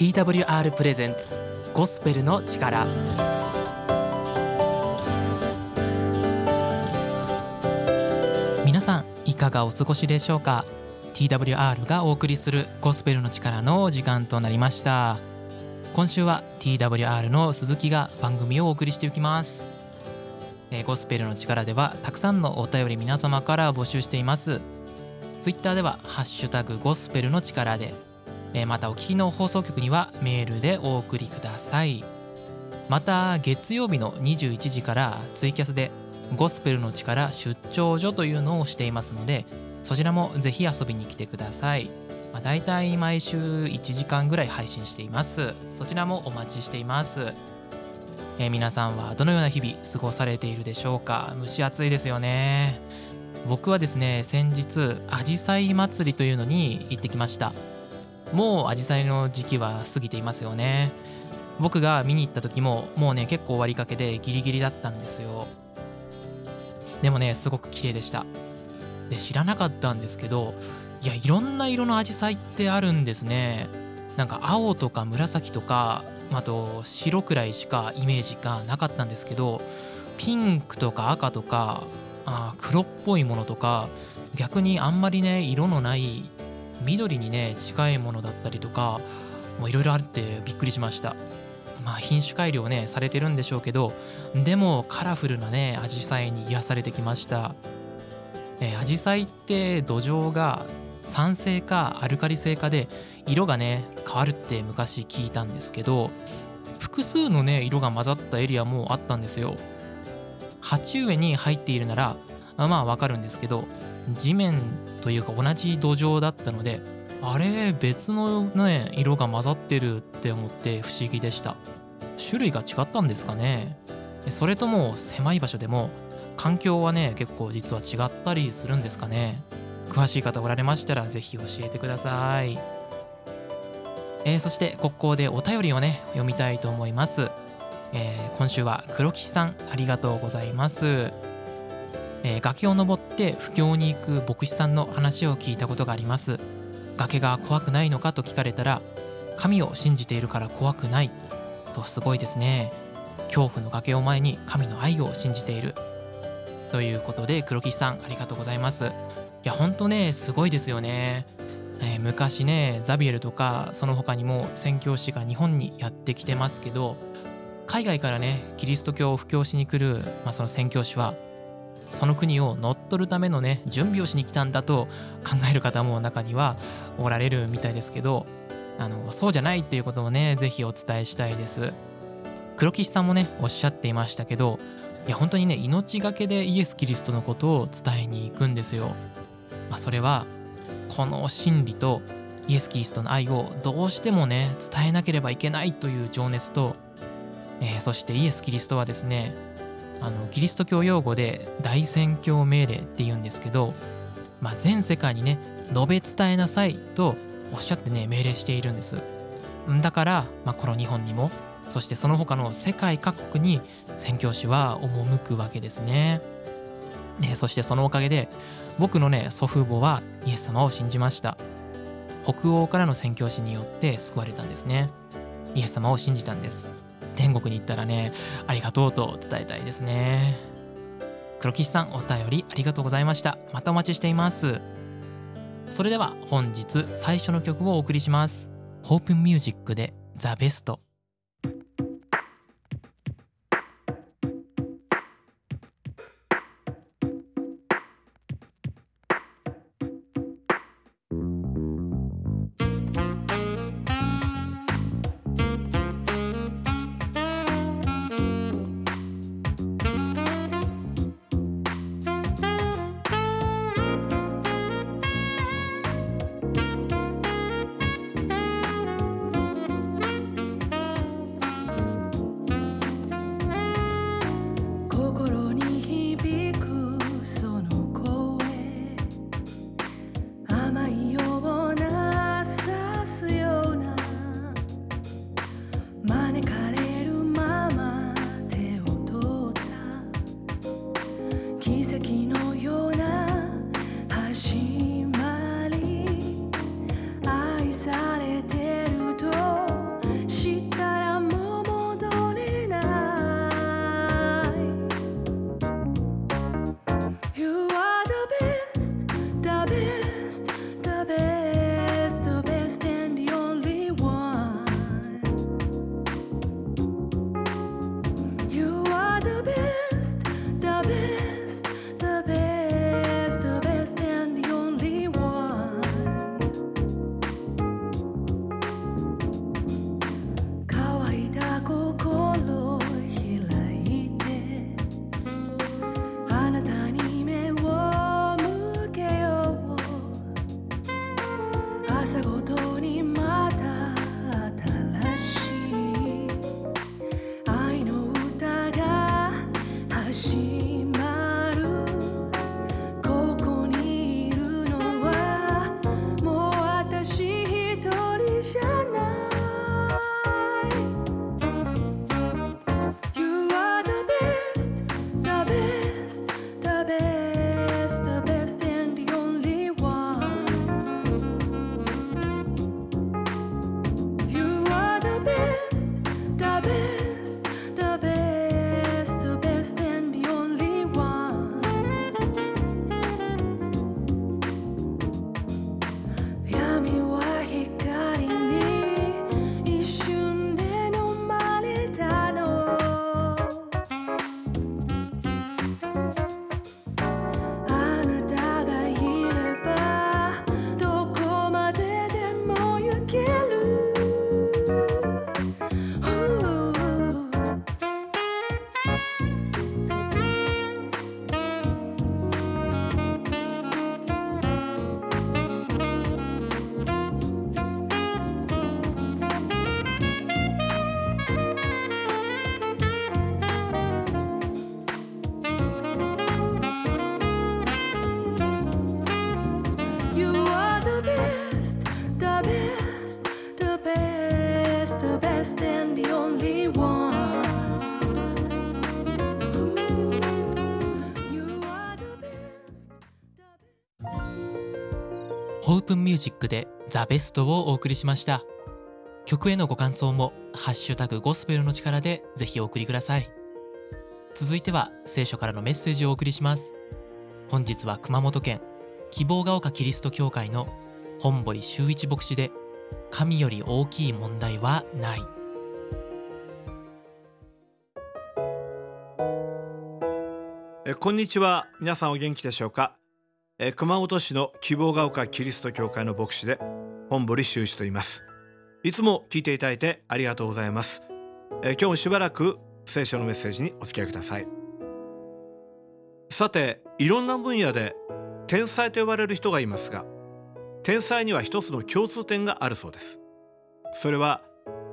TWR プレゼンツゴスペルの力。皆さんいかがお過ごしでしょうか？TWR がお送りするゴスペルの力の時間となりました。今週は TWR の鈴木が番組をお送りしていきます。えゴスペルの力ではたくさんのお便り皆様から募集しています。ツイッターではハッシュタグゴスペルの力でまたお聞きの放送局にはメールでお送りください。また月曜日の21時からツイキャスでゴスペルの力出張所というのをしていますのでそちらもぜひ遊びに来てください、まあ、大体毎週1時間ぐらい配信しています。そちらもお待ちしています。えー、皆さんはどのような日々過ごされているでしょうか？蒸し暑いですよね。僕はですね先日あじさい祭りというのに行ってきました。もうアジサイの時期は過ぎていますよね。僕が見に行った時ももうね結構終わりかけでギリギリだったんですよ。でもねすごく綺麗でした。で知らなかったんですけどいやいろんな色のアジサイってあるんですね。なんか青とか紫とかあと白くらいしかイメージがなかったんですけどピンクとか赤とかあ黒っぽいものとか逆にあんまりね色のない緑にね近いものだったりとかいろいろあってびっくりしました。まあ品種改良ねされてるんでしょうけどでもカラフルなねアジサイに癒されてきました。えアジサイって土壌が酸性かアルカリ性かで色がね変わるって昔聞いたんですけど複数のね色が混ざったエリアもあったんですよ。鉢植えに入っているならまあわかるんですけど地面というか同じ土壌だったのであれ別のね色が混ざってるって思って不思議でした。種類が違ったんですかね。それとも狭い場所でも環境はね結構実は違ったりするんですかね。詳しい方おられましたら是非教えてください。えー、そしてここでお便りをね読みたいと思います、えー、今週は黒木さんありがとうございます。えー、崖を登って布教に行く牧師さんの話を聞いたことがあります。崖が怖くないのかと聞かれたら神を信じているから怖くない。とすごいですね。恐怖の崖を前に神の愛を信じている。ということで黒木さんありがとうございます。いやほんとねすごいですよね、えー、昔ねザビエルとかその他にも宣教師が日本にやってきてますけど海外からねキリスト教を布教しに来る、まあ、その宣教師はその国を乗っ取るためのね準備をしに来たんだと考える方も中にはおられるみたいですけどあのそうじゃないっていうことをね是非お伝えしたいです。黒岸さんもねおっしゃっていましたけどいや本当にね命がけでイエス・キリストのことを伝えに行くんですよ、まあ、それはこの真理とイエス・キリストの愛をどうしてもね伝えなければいけないという情熱と、えー、そしてイエス・キリストはですねあのキリスト教用語で大宣教命令って言うんですけど、まあ、全世界にね述べ伝えなさいとおっしゃってね命令しているんです。だから、まあ、この日本にもそしてその他の世界各国に宣教師は赴くわけですね。ねそしてそのおかげで僕のね祖父母はイエス様を信じました。北欧からの宣教師によって救われたんですね。イエス様を信じたんです。天国に行ったらね、ありがとうと伝えたいですね。黒岸さん、お便りありがとうございました。またお待ちしています。それでは本日最初の曲をお送りします。ホープンミュージックでザ・ベスト。分ミュージックでザベストをお送りしました。曲へのご感想もハッシュタグゴスペルの力でぜひお送りください。続いては聖書からのメッセージをお送りします。本日は熊本県希望が丘キリスト教会の本堀修一牧師で神より大きい問題はない。えこんにちは。皆さんお元気でしょうか？え熊本市の希望が丘キリスト教会の牧師で本堀修一と言います。いつも聞いていただいてありがとうございます。え今日もしばらく聖書のメッセージにお付き合いください。さていろんな分野で天才と呼ばれる人がいますが天才には一つの共通点があるそうです。それは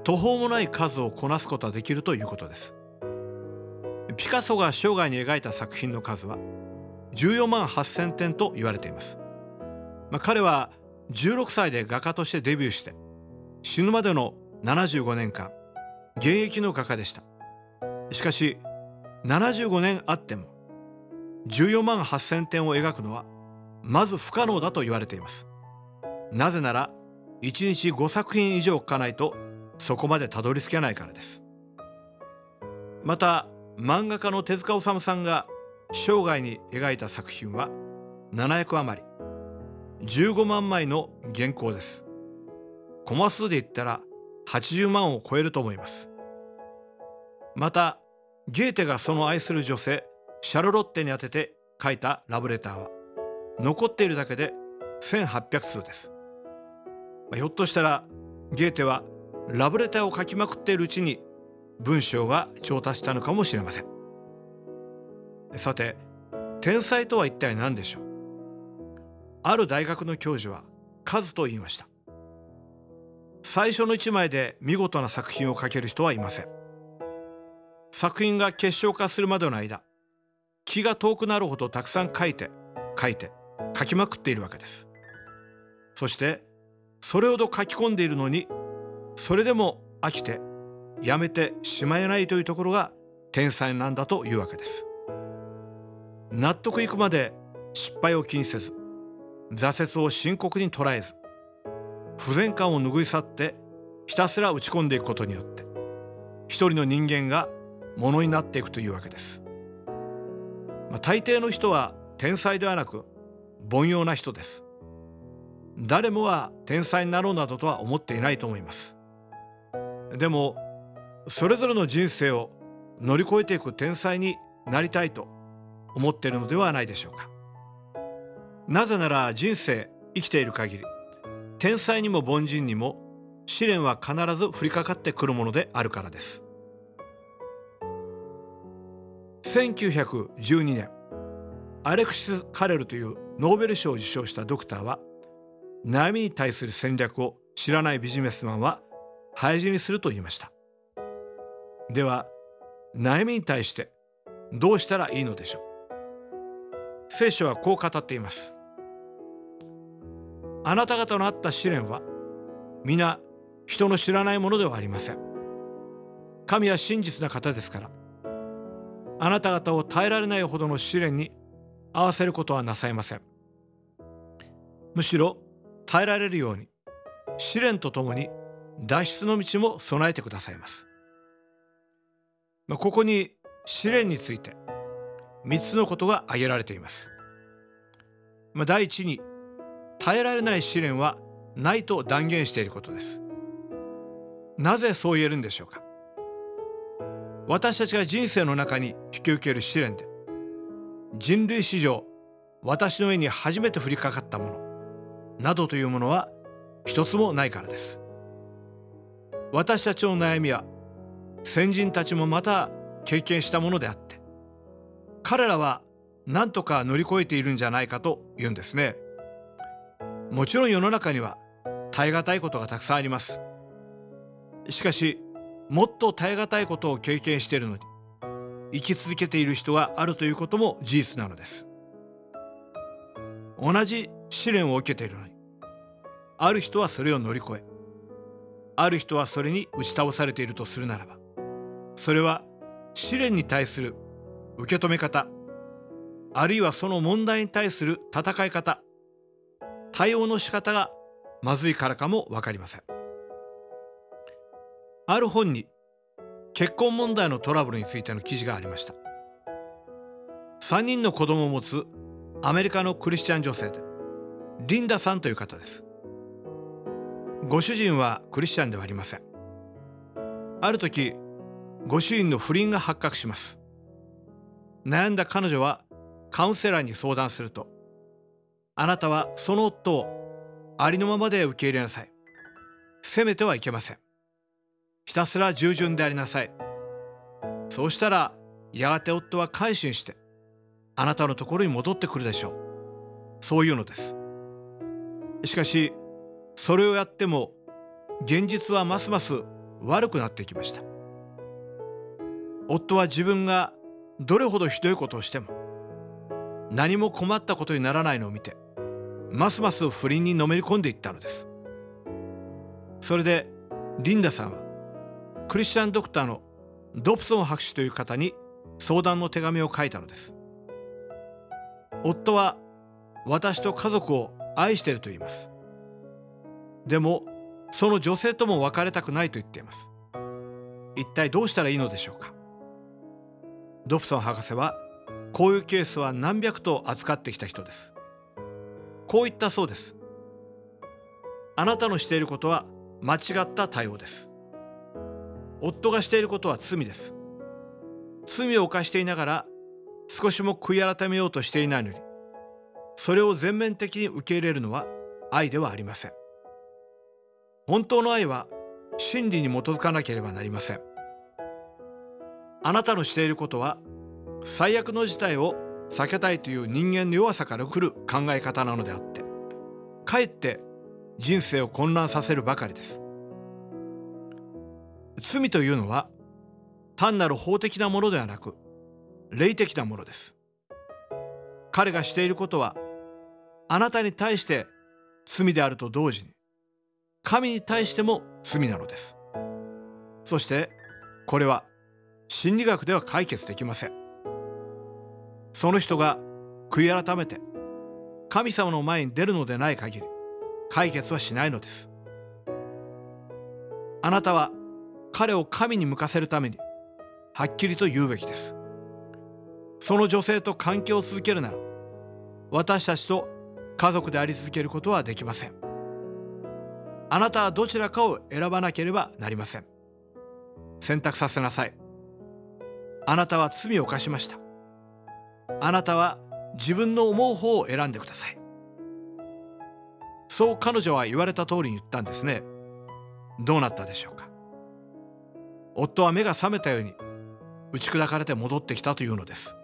途方もない数をこなすことができるということです。ピカソが生涯に描いた作品の数は14万8,000点と言われています、まあ、彼は16歳で画家としてデビューして死ぬまでの75年間現役の画家でした。しかし75年あっても14万8,000点を描くのはまず不可能だと言われています。なぜなら1日5作品以上描かないとそこまでたどり着けないからです。また漫画家の手塚治虫さんが生涯に描いた作品は700余り。15万枚の原稿です。コマ数で言ったら80万を超えると思います。またゲーテがその愛する女性シャルロッテに宛てて書いたラブレターは残っているだけで1800通です。ひょっとしたらゲーテはラブレターを書きまくっているうちに文章が上達したのかもしれません。さて天才とは一体何でしょう？ある大学の教授は数と言いました。最初の一枚で見事な作品を書ける人はいません。作品が結晶化するまでの間気が遠くなるほどたくさん書いて書いて書きまくっているわけです。そしてそれほど書き込んでいるのにそれでも飽きてやめてしまえないというところが天才なんだというわけです。納得いくまで失敗を気にせず挫折を深刻に捉えず不全感を拭い去ってひたすら打ち込んでいくことによって一人の人間がものになっていくというわけです、まあ、大抵の人は天才ではなく凡庸な人です。誰もが天才になろうなどとは思っていないと思います。でもそれぞれの人生を乗り越えていく天才になりたいと思っているのではないでしょうか。なぜなら人生生きている限り天才にも凡人にも試練は必ず降りかかってくるものであるからです。1912年アレクシス・カレルというノーベル賞を受賞したドクターは悩みに対する戦略を知らないビジネスマンは廃止にすると言いました。では悩みに対してどうしたらいいのでしょう聖書はこう語っています。あなた方のあった試練は皆人の知らないものではありません。神は真実な方ですからあなた方を耐えられないほどの試練に合わせることはなさいません。むしろ耐えられるように試練とともに脱出の道も備えてくださいます。まここに試練について3つのことが挙げられています。まあ第一に耐えられない試練はないと断言していることです。なぜそう言えるんでしょうか。私たちが人生の中に引き受ける試練で人類史上私の上に初めて降りかかったものなどというものは一つもないからです。私たちの悩みは先人たちもまた経験したものであって彼らは何とか乗り越えているんじゃないかと言うんですね。もちろん世の中には耐え難いことがたくさんあります。しかしもっと耐え難いことを経験しているのに生き続けている人があるということも事実なのです。同じ試練を受けているのにある人はそれを乗り越えある人はそれに打ち倒されているとするならばそれは試練に対する受け止め方。あるいはその問題に対する戦い方。対応の仕方がまずいからかも分かりません。ある本に結婚問題のトラブルについての記事がありました。3人の子供を持つアメリカのクリスチャン女性でリンダさんという方です。ご主人はクリスチャンではありません。ある時ご主人の不倫が発覚します。悩んだ彼女はカウンセラーに相談するとあなたはその夫をありのままで受け入れなさい。責めてはいけません。ひたすら従順でありなさい。そうしたらやがて夫は改心してあなたのところに戻ってくるでしょう。そういうのです。しかしそれをやっても現実はますます悪くなってきました。夫は自分がどれほどひどいことをしても何も困ったことにならないのを見てますます不倫にのめり込んでいったのです。それでリンダさんはクリスチャンドクターのドプソン博士という方に相談の手紙を書いたのです。夫は私と家族を愛していると言います。でもその女性とも別れたくないと言っています。一体どうしたらいいのでしょうか。ドプソン博士はこういうケースは何百と扱ってきた人です。こう言ったそうです。あなたのしていることは間違った対応です。夫がしていることは罪です。罪を犯していながら少しも悔い改めようとしていないのにそれを全面的に受け入れるのは愛ではありません。本当の愛は真理に基づかなければなりません。あなたのしていることは最悪の事態を避けたいという人間の弱さから来る考え方なのであってかえって人生を混乱させるばかりです。罪というのは単なる法的なものではなく霊的なものです。彼がしていることはあなたに対して罪であると同時に神に対しても罪なのです。そしてこれは心理学では解決できません。その人が悔い改めて神様の前に出るのでない限り解決はしないのです。あなたは彼を神に向かせるためにはっきりと言うべきです。その女性と関係を続けるなら私たちと家族であり続けることはできません。あなたはどちらかを選ばなければなりません。選択させなさい。あなたは罪を犯しました。あなたは自分の思う方を選んでください。そう彼女は言われた通りに言ったんですね。どうなったでしょうか。夫は目が覚めたように打ち砕かれて戻ってきたというのです。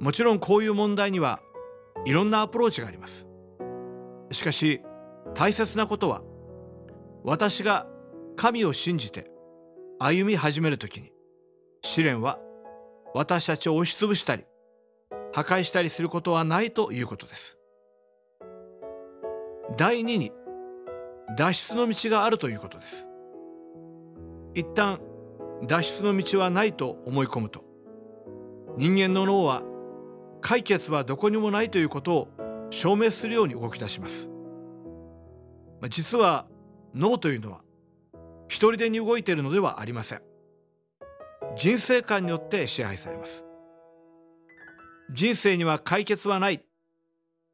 もちろんこういう問題にはいろんなアプローチがあります。しかし大切なことは私が神を信じて歩み始める時に試練は私たちを押しつぶしたり破壊したりすることはないということです。第2に脱出の道があるということです。一旦脱出の道はないと思い込むと人間の脳は解決はどこにもないということを証明するように動き出します。実は脳というのは一人でに動いているのではありません。人生観によって支配されます。人生には解決はない。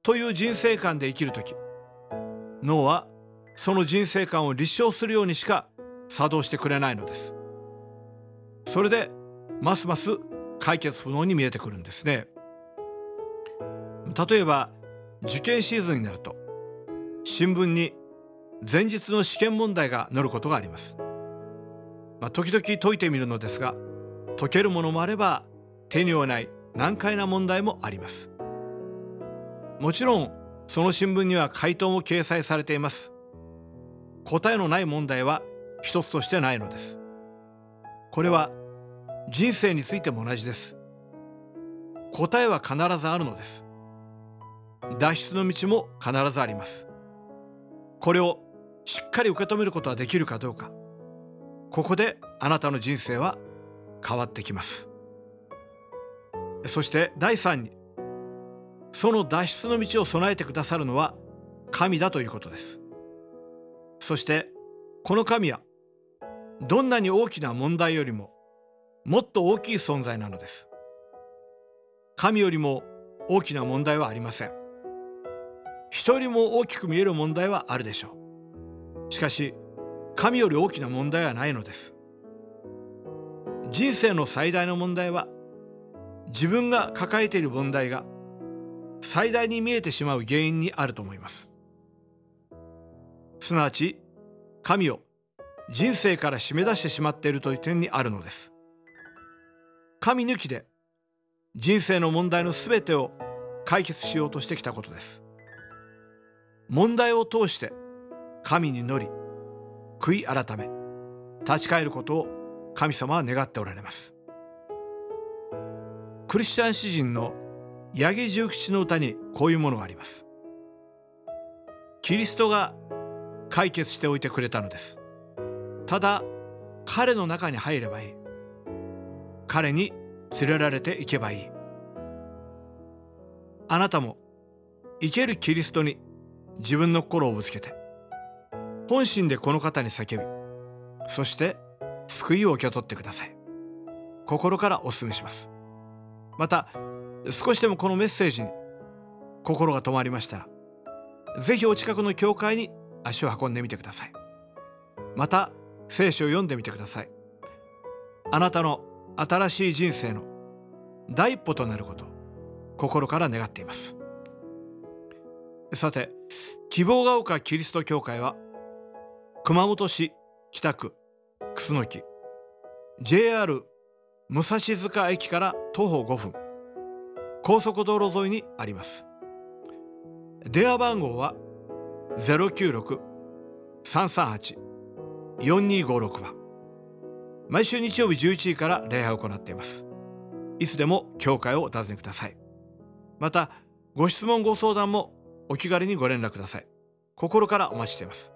という人生観で生きる時。脳はその人生観を立証するようにしか作動してくれないのです。それでますます解決不能に見えてくるんですね。例えば受験シーズンになると新聞に前日の試験問題が載ることがあります、まあ、時々解いてみるのですが解けるものもあれば手に負えない難解な問題もあります。もちろんその新聞には回答も掲載されています。答えのない問題は一つとしてないのです。これは人生についても同じです。答えは必ずあるのです。脱出の道も必ずあります。これをしっかり受け止めることはできるかどうか。ここであなたの人生は変わってきます。そして第3にその脱出の道を備えてくださるのは神だということです。そしてこの神はどんなに大きな問題よりももっと大きい存在なのです。神よりも大きな問題はありません。人よりも大きく見える問題はあるでしょう。しかし神より大きな問題はないのです。人生の最大の問題は自分が抱えている問題が最大に見えてしまう原因にあると思います。すなわち神を人生から締め出してしまっているという点にあるのです。神抜きで人生の問題のすべてを解決しようとしてきたことです。問題を通して神に乗り悔い改め立ち返ることを神様は願っておられます。クリスチャン詩人の八木重吉の歌にこういうものがあります。キリストが解決しておいてくれたのです。ただ彼の中に入ればいい。彼に連れられていけばいい。あなたも生けるキリストに自分の心をぶつけて本心でこの方に叫びそして救いを受け取ってください。心からお勧めします。また少しでもこのメッセージに心が止まりましたらぜひお近くの教会に足を運んでみてください。また聖書を読んでみてください。あなたの新しい人生の第一歩となることを心から願っています。さて希望が丘キリスト教会は熊本市北区楠木。JR 武蔵塚駅から徒歩5分。高速道路沿いにあります。電話番号は096-338-4256番。毎週日曜日11時から礼拝を行っています。いつでも教会をお尋ねください。またご質問ご相談もお気軽にご連絡ください。心からお待ちしています。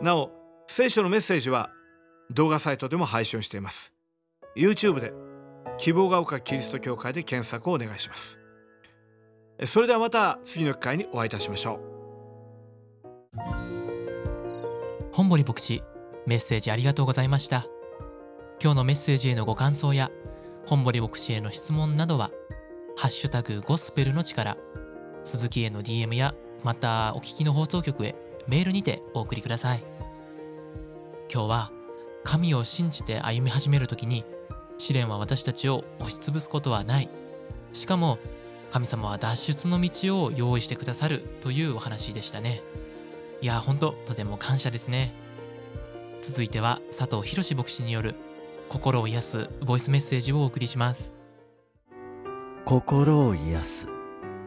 なお聖書のメッセージは動画サイトでも配信しています。YouTube で希望が丘キリスト教会で検索をお願いします。それではまた次の機会にお会いいたしましょう。本堀牧師メッセージありがとうございました。今日のメッセージへのご感想や本堀牧師への質問などはハッシュタグゴスペルの力鈴木への DM やまたお聞きの放送局へメールにてお送りください。今日は神を信じて歩み始める時に試練は私たちを押しつぶすことはない。しかも神様は脱出の道を用意してくださるというお話でしたね。いや本当とても感謝ですね。続いては佐藤博牧師による心を癒すボイスメッセージをお送りします。心を癒す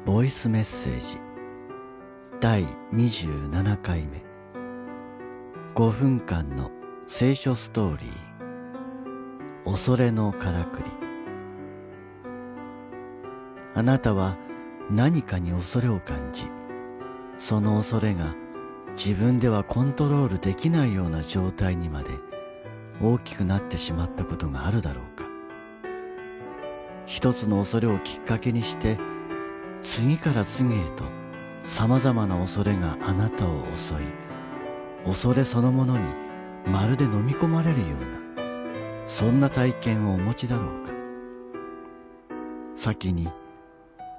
ボイスメッセージ。第27回目。5分間の聖書ストーリー。恐れのからくり。あなたは何かに恐れを感じその恐れが自分ではコントロールできないような状態にまで大きくなってしまったことがあるだろうか。一つの恐れをきっかけにして次から次へと様々な恐れがあなたを襲い恐れそのものにまるで飲み込まれるようなそんな体験をお持ちだろうか。先に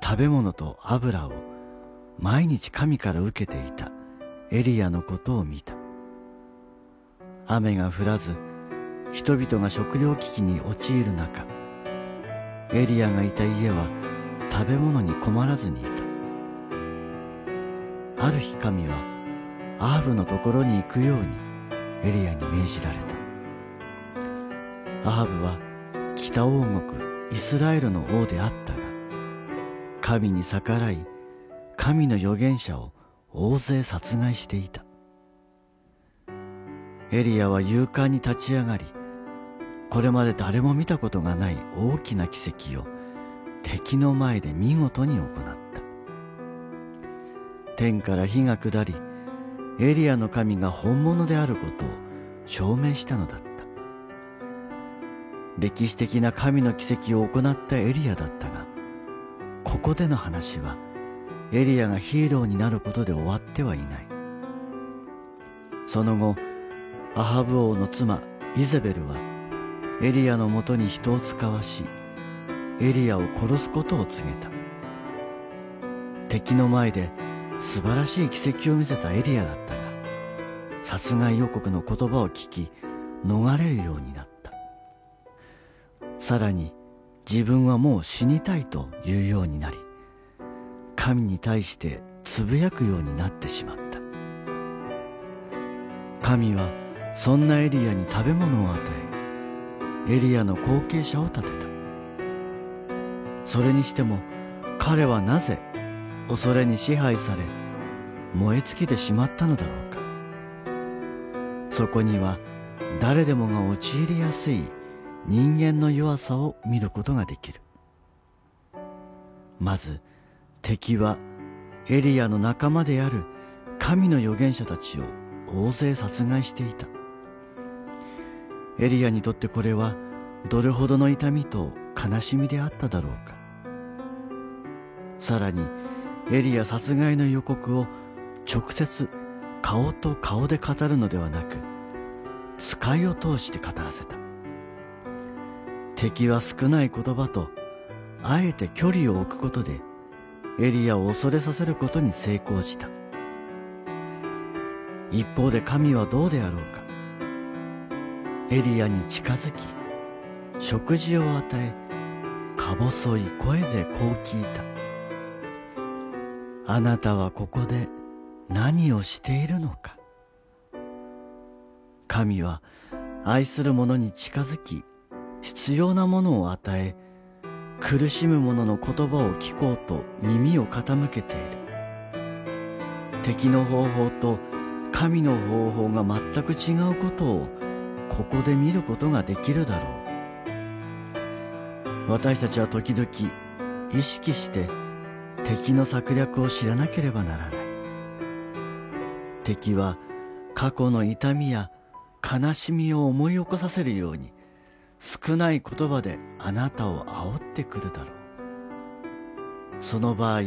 食べ物と油を毎日神から受けていたエリアのことを見た。雨が降らず人々が食糧危機に陥る中エリアがいた家は食べ物に困らずにいた。ある日神はアーブのところに行くようにエリアに命じられたアハブは北王国イスラエルの王であったが、神に逆らい、神の預言者を大勢殺害していた。エリアは勇敢に立ち上がり、これまで誰も見たことがない大きな奇跡を敵の前で見事に行った。天から火が下り、エリアの神が本物であることを証明したのだった。歴史的な神の奇跡を行ったエリアだったが、ここでの話はエリアがヒーローになることで終わってはいないその後アハブ王の妻イゼベルはエリアのもとに人を使わしエリアを殺すことを告げた敵の前で素晴らしい奇跡を見せたエリアだったが殺害予告の言葉を聞き逃れるようになった。さらに自分はもう死にたいというようになり神に対してつぶやくようになってしまった。神はそんなエリアに食べ物を与えエリアの後継者を立てた。それにしても彼はなぜ恐れに支配され燃え尽きてしまったのだろうか。そこには誰でもが陥りやすい人間の弱さを見ることができる。まず敵はエリアの仲間である神の預言者たちを大勢殺害していた。エリアにとってこれはどれほどの痛みと悲しみであっただろうか。さらにエリア殺害の予告を直接顔と顔で語るのではなく使いを通して語らせた。敵は少ない言葉とあえて距離を置くことでエリアを恐れさせることに成功した。一方で神はどうであろうか。エリアに近づき食事を与えか細い声でこう聞いた。あなたはここで何をしているのか。神は愛する者に近づき必要なものを与え苦しむ者の言葉を聞こうと耳を傾けている。敵の方法と神の方法が全く違うことをここで見ることができるだろう。私たちは時々意識して敵の策略を知らなければならない。敵は過去の痛みや悲しみを思い起こさせるように少ない言葉であなたを煽ってくるだろう。その場合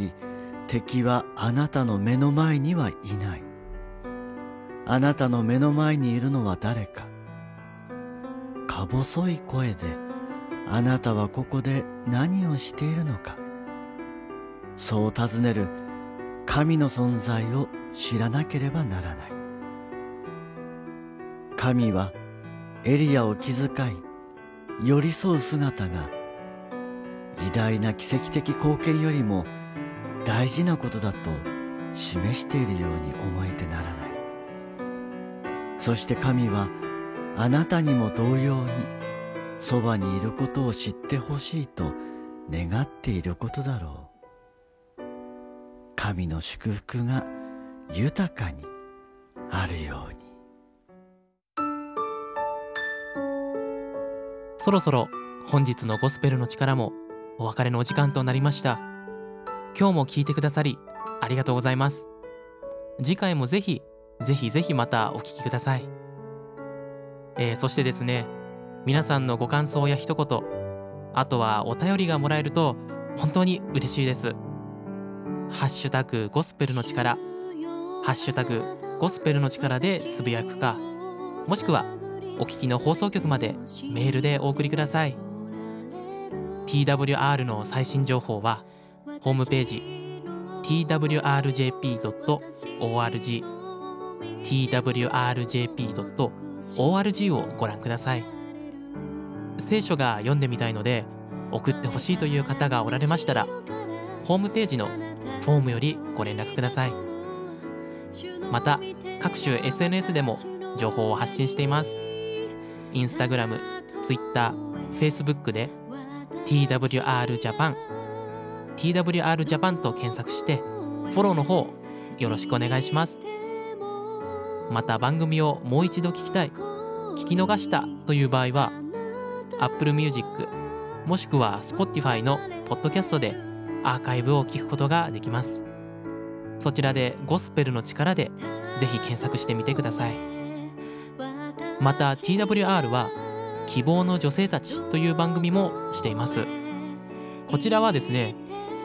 敵はあなたの目の前にはいない。あなたの目の前にいるのは誰か。か細い声であなたはここで何をしているのか。そう尋ねる神の存在を知らなければならない。神はエリアを気遣い寄り添う姿が偉大な奇跡的貢献よりも大事なことだと示しているように思えてならない。そして神はあなたにも同様にそばにいることを知ってほしいと願っていることだろう。神の祝福が豊かにあるように。そろそろ本日のゴスペルの力もお別れのお時間となりました。今日も聞いてくださりありがとうございます。次回もぜひぜひぜひまたお聞きください、えー、そしてですね皆さんのご感想や一言あとはお便りがもらえると本当に嬉しいです。ハッシュタグゴスペルの力。ハッシュタグゴスペルの力でつぶやくか。もしくはお聞きの放送局までメールでお送りください。TWR の最新情報はホームページ twrjp.org twrjp.org をご覧ください。聖書が読んでみたいので送ってほしいという方がおられましたらホームページのフォームよりご連絡ください。また各種 SNS でも情報を発信しています。インスタグラム、ツイッター、フェイスブックで TWR ジャパン TWR ジャパンと検索してフォローの方よろしくお願いします。また番組をもう一度聞きたい聞き逃したという場合は Apple Music もしくは Spotify のポッドキャストでアーカイブを聞くことができます。そちらでゴスペルの力でぜひ検索してみてください。また TWR は希望の女性たちという番組もしています。こちらはですね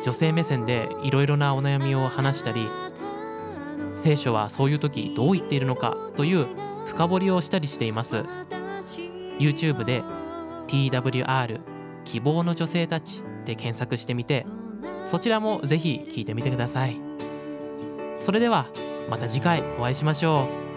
女性目線でいろいろなお悩みを話したり聖書はそういう時どう言っているのかという深掘りをしたりしています。YouTube で TWR 希望の女性たちで検索してみてそちらもぜひ聴いてみてください。それではまた次回お会いしましょう。